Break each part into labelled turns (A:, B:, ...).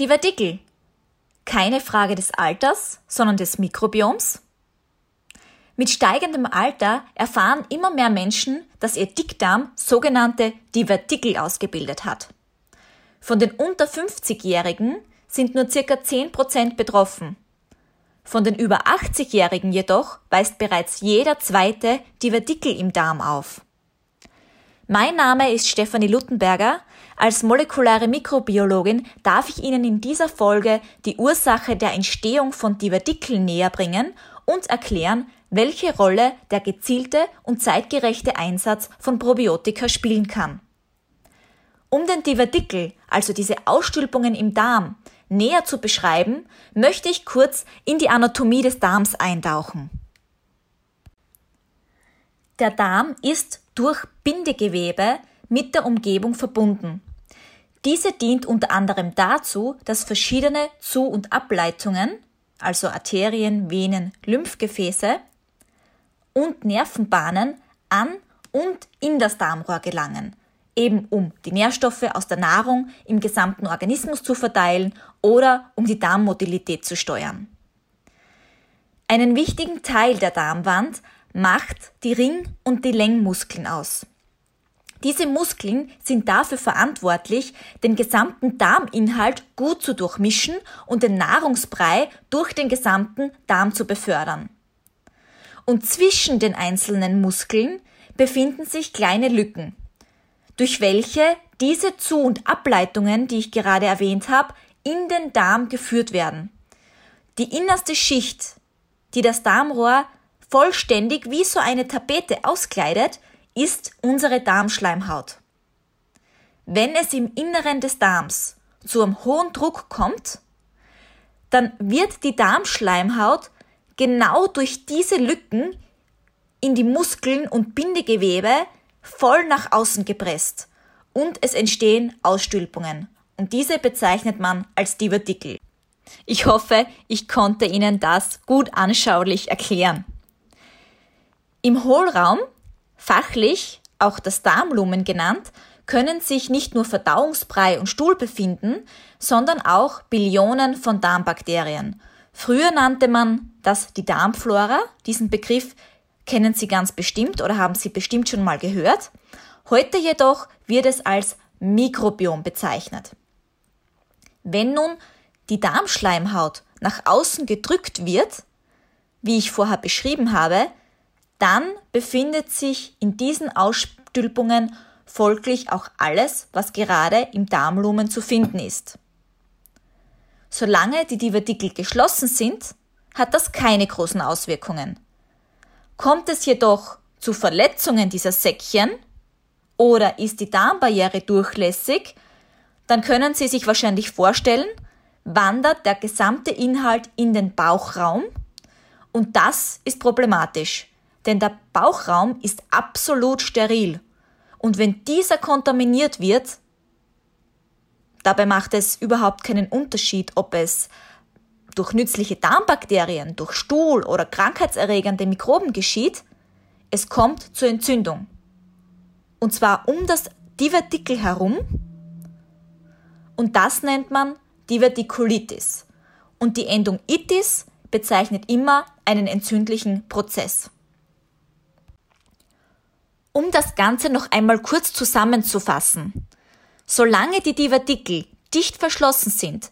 A: Divertikel. Keine Frage des Alters, sondern des Mikrobioms? Mit steigendem Alter erfahren immer mehr Menschen, dass ihr Dickdarm sogenannte Divertikel ausgebildet hat. Von den unter 50-Jährigen sind nur circa 10% betroffen. Von den über 80-Jährigen jedoch weist bereits jeder zweite Divertikel im Darm auf. Mein Name ist Stefanie Luttenberger. Als molekulare Mikrobiologin darf ich Ihnen in dieser Folge die Ursache der Entstehung von Divertikeln näher bringen und erklären, welche Rolle der gezielte und zeitgerechte Einsatz von Probiotika spielen kann. Um den Divertikel, also diese Ausstülpungen im Darm, näher zu beschreiben, möchte ich kurz in die Anatomie des Darms eintauchen. Der Darm ist durch Bindegewebe mit der Umgebung verbunden. Diese dient unter anderem dazu, dass verschiedene Zu- und Ableitungen, also Arterien, Venen, Lymphgefäße und Nervenbahnen an und in das Darmrohr gelangen, eben um die Nährstoffe aus der Nahrung im gesamten Organismus zu verteilen oder um die Darmmotilität zu steuern. Einen wichtigen Teil der Darmwand macht die Ring- und die Längmuskeln aus. Diese Muskeln sind dafür verantwortlich, den gesamten Darminhalt gut zu durchmischen und den Nahrungsbrei durch den gesamten Darm zu befördern. Und zwischen den einzelnen Muskeln befinden sich kleine Lücken, durch welche diese Zu- und Ableitungen, die ich gerade erwähnt habe, in den Darm geführt werden. Die innerste Schicht, die das Darmrohr vollständig wie so eine Tapete auskleidet, ist unsere Darmschleimhaut. Wenn es im Inneren des Darms zu einem hohen Druck kommt, dann wird die Darmschleimhaut genau durch diese Lücken in die Muskeln und Bindegewebe voll nach außen gepresst und es entstehen Ausstülpungen und diese bezeichnet man als Divertikel. Ich hoffe, ich konnte Ihnen das gut anschaulich erklären. Im Hohlraum, fachlich auch das Darmlumen genannt, können sich nicht nur Verdauungsbrei und Stuhl befinden, sondern auch Billionen von Darmbakterien. Früher nannte man das die Darmflora. Diesen Begriff kennen Sie ganz bestimmt oder haben Sie bestimmt schon mal gehört. Heute jedoch wird es als Mikrobiom bezeichnet. Wenn nun die Darmschleimhaut nach außen gedrückt wird, wie ich vorher beschrieben habe, dann befindet sich in diesen Ausstülpungen folglich auch alles, was gerade im Darmlumen zu finden ist. Solange die Divertikel geschlossen sind, hat das keine großen Auswirkungen. Kommt es jedoch zu Verletzungen dieser Säckchen oder ist die Darmbarriere durchlässig, dann können Sie sich wahrscheinlich vorstellen, wandert der gesamte Inhalt in den Bauchraum und das ist problematisch denn der Bauchraum ist absolut steril. Und wenn dieser kontaminiert wird, dabei macht es überhaupt keinen Unterschied, ob es durch nützliche Darmbakterien, durch Stuhl oder krankheitserregende Mikroben geschieht, es kommt zur Entzündung. Und zwar um das Divertikel herum. Und das nennt man Divertikulitis. Und die Endung itis bezeichnet immer einen entzündlichen Prozess. Um das Ganze noch einmal kurz zusammenzufassen. Solange die Divertikel dicht verschlossen sind,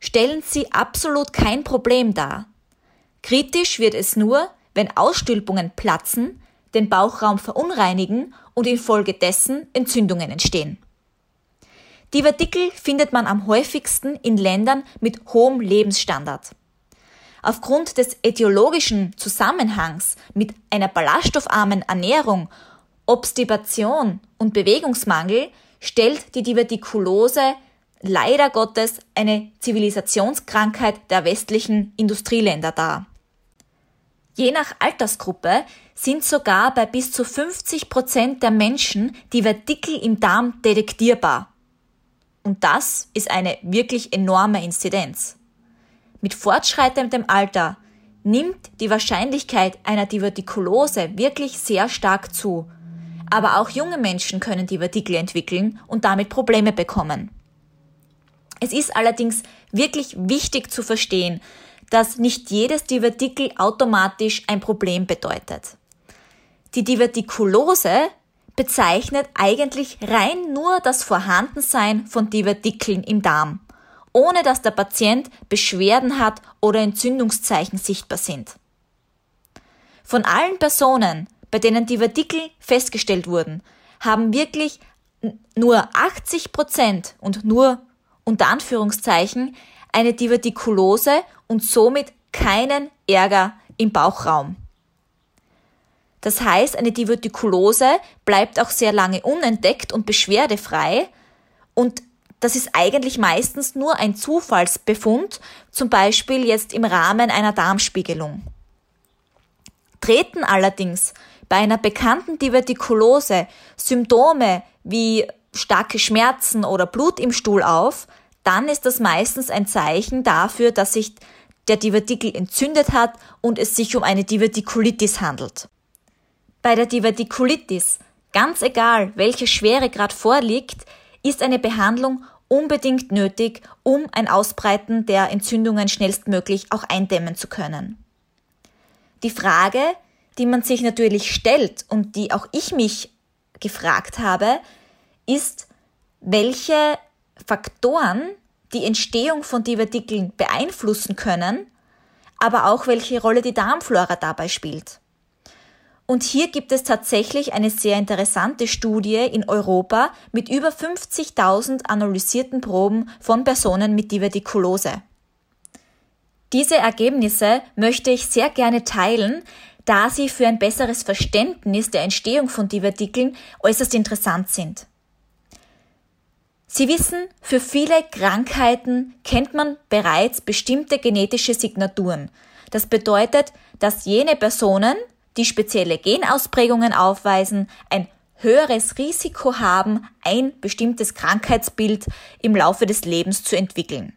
A: stellen sie absolut kein Problem dar. Kritisch wird es nur, wenn Ausstülpungen platzen, den Bauchraum verunreinigen und infolgedessen Entzündungen entstehen. Divertikel findet man am häufigsten in Ländern mit hohem Lebensstandard. Aufgrund des etiologischen Zusammenhangs mit einer ballaststoffarmen Ernährung Obstipation und Bewegungsmangel stellt die Divertikulose leider Gottes eine Zivilisationskrankheit der westlichen Industrieländer dar. Je nach Altersgruppe sind sogar bei bis zu 50 Prozent der Menschen Divertikel im Darm detektierbar. Und das ist eine wirklich enorme Inzidenz. Mit fortschreitendem Alter nimmt die Wahrscheinlichkeit einer Divertikulose wirklich sehr stark zu aber auch junge Menschen können Divertikel entwickeln und damit Probleme bekommen. Es ist allerdings wirklich wichtig zu verstehen, dass nicht jedes Divertikel automatisch ein Problem bedeutet. Die Divertikulose bezeichnet eigentlich rein nur das Vorhandensein von Divertikeln im Darm, ohne dass der Patient Beschwerden hat oder Entzündungszeichen sichtbar sind. Von allen Personen, bei denen Divertikel festgestellt wurden, haben wirklich nur 80 Prozent und nur unter Anführungszeichen eine Divertikulose und somit keinen Ärger im Bauchraum. Das heißt, eine Divertikulose bleibt auch sehr lange unentdeckt und beschwerdefrei und das ist eigentlich meistens nur ein Zufallsbefund, zum Beispiel jetzt im Rahmen einer Darmspiegelung. Treten allerdings bei einer bekannten Divertikulose Symptome wie starke Schmerzen oder Blut im Stuhl auf, dann ist das meistens ein Zeichen dafür, dass sich der Divertikel entzündet hat und es sich um eine Divertikulitis handelt. Bei der Divertikulitis, ganz egal welche Schwere gerade vorliegt, ist eine Behandlung unbedingt nötig, um ein Ausbreiten der Entzündungen schnellstmöglich auch eindämmen zu können. Die Frage, die man sich natürlich stellt und die auch ich mich gefragt habe, ist, welche Faktoren die Entstehung von Divertikeln beeinflussen können, aber auch welche Rolle die Darmflora dabei spielt. Und hier gibt es tatsächlich eine sehr interessante Studie in Europa mit über 50.000 analysierten Proben von Personen mit Divertikulose. Diese Ergebnisse möchte ich sehr gerne teilen, da sie für ein besseres Verständnis der Entstehung von Divertikeln äußerst interessant sind. Sie wissen, für viele Krankheiten kennt man bereits bestimmte genetische Signaturen. Das bedeutet, dass jene Personen, die spezielle Genausprägungen aufweisen, ein höheres Risiko haben, ein bestimmtes Krankheitsbild im Laufe des Lebens zu entwickeln.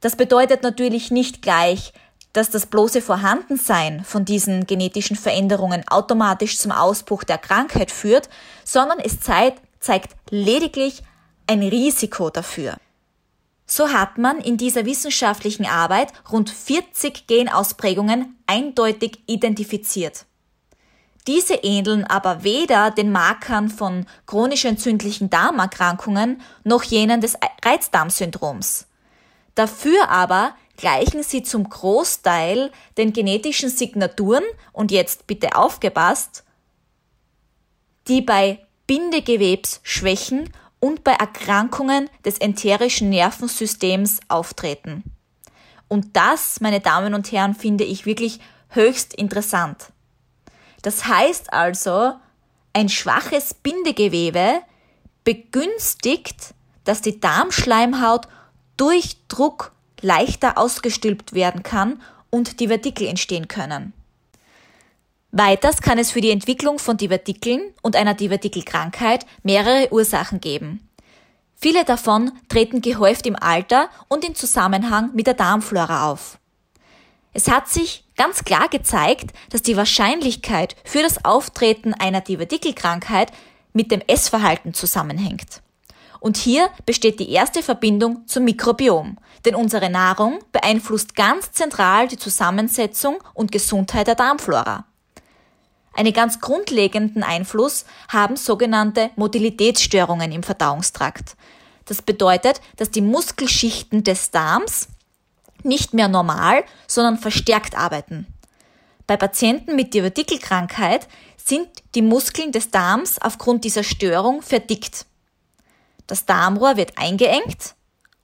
A: Das bedeutet natürlich nicht gleich, dass das bloße Vorhandensein von diesen genetischen Veränderungen automatisch zum Ausbruch der Krankheit führt, sondern es zeigt, zeigt lediglich ein Risiko dafür. So hat man in dieser wissenschaftlichen Arbeit rund 40 Genausprägungen eindeutig identifiziert. Diese ähneln aber weder den Markern von chronisch entzündlichen Darmerkrankungen noch jenen des Reizdarmsyndroms. Dafür aber gleichen sie zum Großteil den genetischen Signaturen und jetzt bitte aufgepasst, die bei Bindegewebsschwächen und bei Erkrankungen des enterischen Nervensystems auftreten. Und das, meine Damen und Herren, finde ich wirklich höchst interessant. Das heißt also, ein schwaches Bindegewebe begünstigt, dass die Darmschleimhaut durch Druck leichter ausgestülpt werden kann und Divertikel entstehen können. Weiters kann es für die Entwicklung von Divertikeln und einer Divertikelkrankheit mehrere Ursachen geben. Viele davon treten gehäuft im Alter und in Zusammenhang mit der Darmflora auf. Es hat sich ganz klar gezeigt, dass die Wahrscheinlichkeit für das Auftreten einer Divertikelkrankheit mit dem Essverhalten zusammenhängt. Und hier besteht die erste Verbindung zum Mikrobiom, denn unsere Nahrung beeinflusst ganz zentral die Zusammensetzung und Gesundheit der Darmflora. Einen ganz grundlegenden Einfluss haben sogenannte Motilitätsstörungen im Verdauungstrakt. Das bedeutet, dass die Muskelschichten des Darms nicht mehr normal, sondern verstärkt arbeiten. Bei Patienten mit Divertikelkrankheit sind die Muskeln des Darms aufgrund dieser Störung verdickt. Das Darmrohr wird eingeengt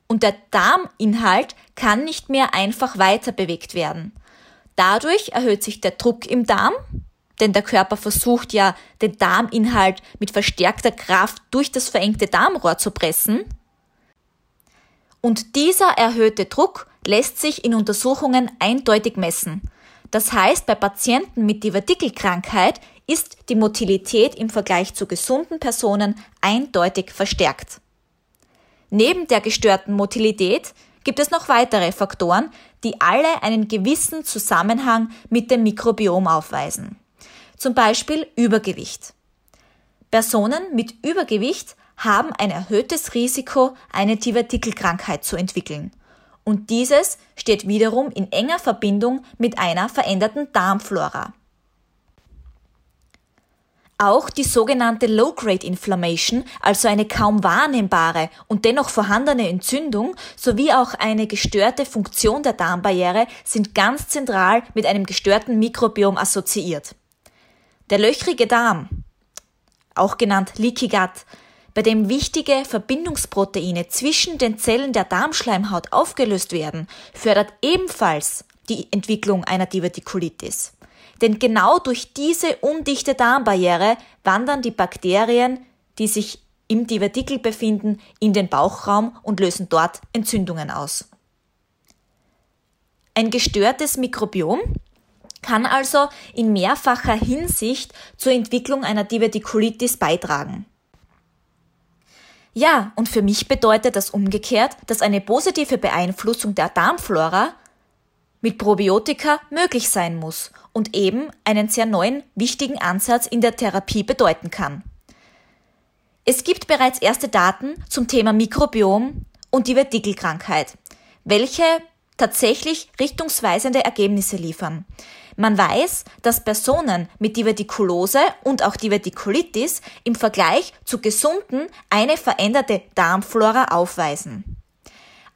A: und der Darminhalt kann nicht mehr einfach weiter bewegt werden. Dadurch erhöht sich der Druck im Darm, denn der Körper versucht ja, den Darminhalt mit verstärkter Kraft durch das verengte Darmrohr zu pressen. Und dieser erhöhte Druck lässt sich in Untersuchungen eindeutig messen. Das heißt, bei Patienten mit Divertikelkrankheit ist die Motilität im Vergleich zu gesunden Personen eindeutig verstärkt. Neben der gestörten Motilität gibt es noch weitere Faktoren, die alle einen gewissen Zusammenhang mit dem Mikrobiom aufweisen. Zum Beispiel Übergewicht. Personen mit Übergewicht haben ein erhöhtes Risiko, eine Divertikelkrankheit zu entwickeln. Und dieses steht wiederum in enger Verbindung mit einer veränderten Darmflora. Auch die sogenannte Low-Grade Inflammation, also eine kaum wahrnehmbare und dennoch vorhandene Entzündung, sowie auch eine gestörte Funktion der Darmbarriere sind ganz zentral mit einem gestörten Mikrobiom assoziiert. Der löchrige Darm, auch genannt Leaky Gut, bei dem wichtige Verbindungsproteine zwischen den Zellen der Darmschleimhaut aufgelöst werden, fördert ebenfalls die Entwicklung einer Divertikulitis. Denn genau durch diese undichte Darmbarriere wandern die Bakterien, die sich im Divertikel befinden, in den Bauchraum und lösen dort Entzündungen aus. Ein gestörtes Mikrobiom kann also in mehrfacher Hinsicht zur Entwicklung einer Divertikulitis beitragen. Ja, und für mich bedeutet das umgekehrt, dass eine positive Beeinflussung der Darmflora mit Probiotika möglich sein muss und eben einen sehr neuen, wichtigen Ansatz in der Therapie bedeuten kann. Es gibt bereits erste Daten zum Thema Mikrobiom und Divertikelkrankheit, welche tatsächlich richtungsweisende Ergebnisse liefern. Man weiß, dass Personen mit Divertikulose und auch Divertikulitis im Vergleich zu gesunden eine veränderte Darmflora aufweisen.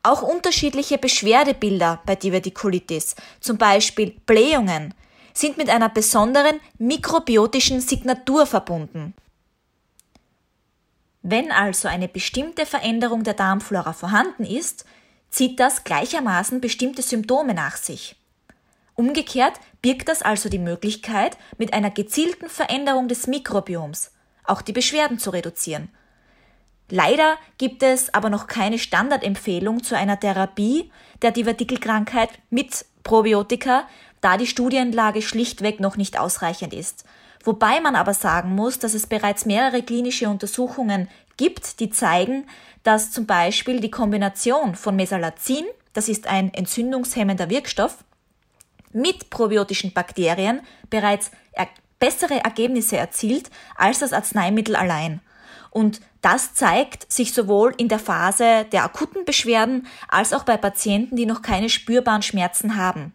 A: Auch unterschiedliche Beschwerdebilder bei Divertikulitis, zum Beispiel Blähungen, sind mit einer besonderen mikrobiotischen Signatur verbunden. Wenn also eine bestimmte Veränderung der Darmflora vorhanden ist, zieht das gleichermaßen bestimmte Symptome nach sich. Umgekehrt birgt das also die Möglichkeit, mit einer gezielten Veränderung des Mikrobioms auch die Beschwerden zu reduzieren Leider gibt es aber noch keine Standardempfehlung zu einer Therapie der Divertikelkrankheit mit Probiotika, da die Studienlage schlichtweg noch nicht ausreichend ist. Wobei man aber sagen muss, dass es bereits mehrere klinische Untersuchungen gibt, die zeigen, dass zum Beispiel die Kombination von Mesalazin, das ist ein entzündungshemmender Wirkstoff, mit probiotischen Bakterien bereits bessere Ergebnisse erzielt als das Arzneimittel allein. Und das zeigt sich sowohl in der Phase der akuten Beschwerden als auch bei Patienten, die noch keine spürbaren Schmerzen haben.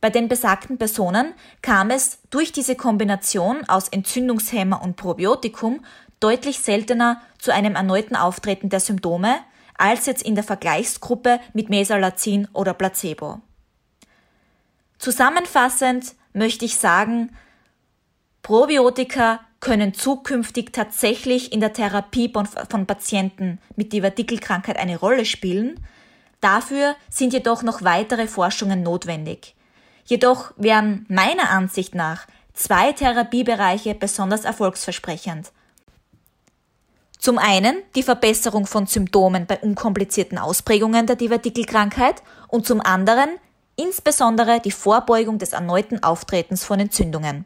A: Bei den besagten Personen kam es durch diese Kombination aus Entzündungshemmer und Probiotikum deutlich seltener zu einem erneuten Auftreten der Symptome als jetzt in der Vergleichsgruppe mit Mesalazin oder Placebo. Zusammenfassend möchte ich sagen, Probiotika können zukünftig tatsächlich in der Therapie von Patienten mit Divertikelkrankheit eine Rolle spielen. Dafür sind jedoch noch weitere Forschungen notwendig. Jedoch wären meiner Ansicht nach zwei Therapiebereiche besonders erfolgsversprechend. Zum einen die Verbesserung von Symptomen bei unkomplizierten Ausprägungen der Divertikelkrankheit und zum anderen insbesondere die Vorbeugung des erneuten Auftretens von Entzündungen.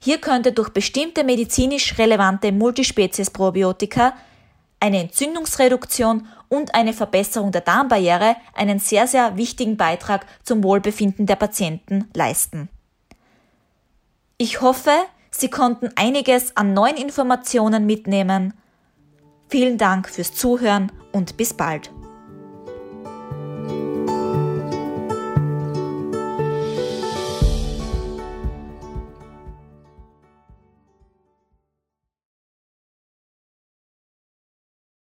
A: Hier könnte durch bestimmte medizinisch relevante Multispezies-Probiotika eine Entzündungsreduktion und eine Verbesserung der Darmbarriere einen sehr, sehr wichtigen Beitrag zum Wohlbefinden der Patienten leisten. Ich hoffe, Sie konnten einiges an neuen Informationen mitnehmen. Vielen Dank fürs Zuhören und bis bald.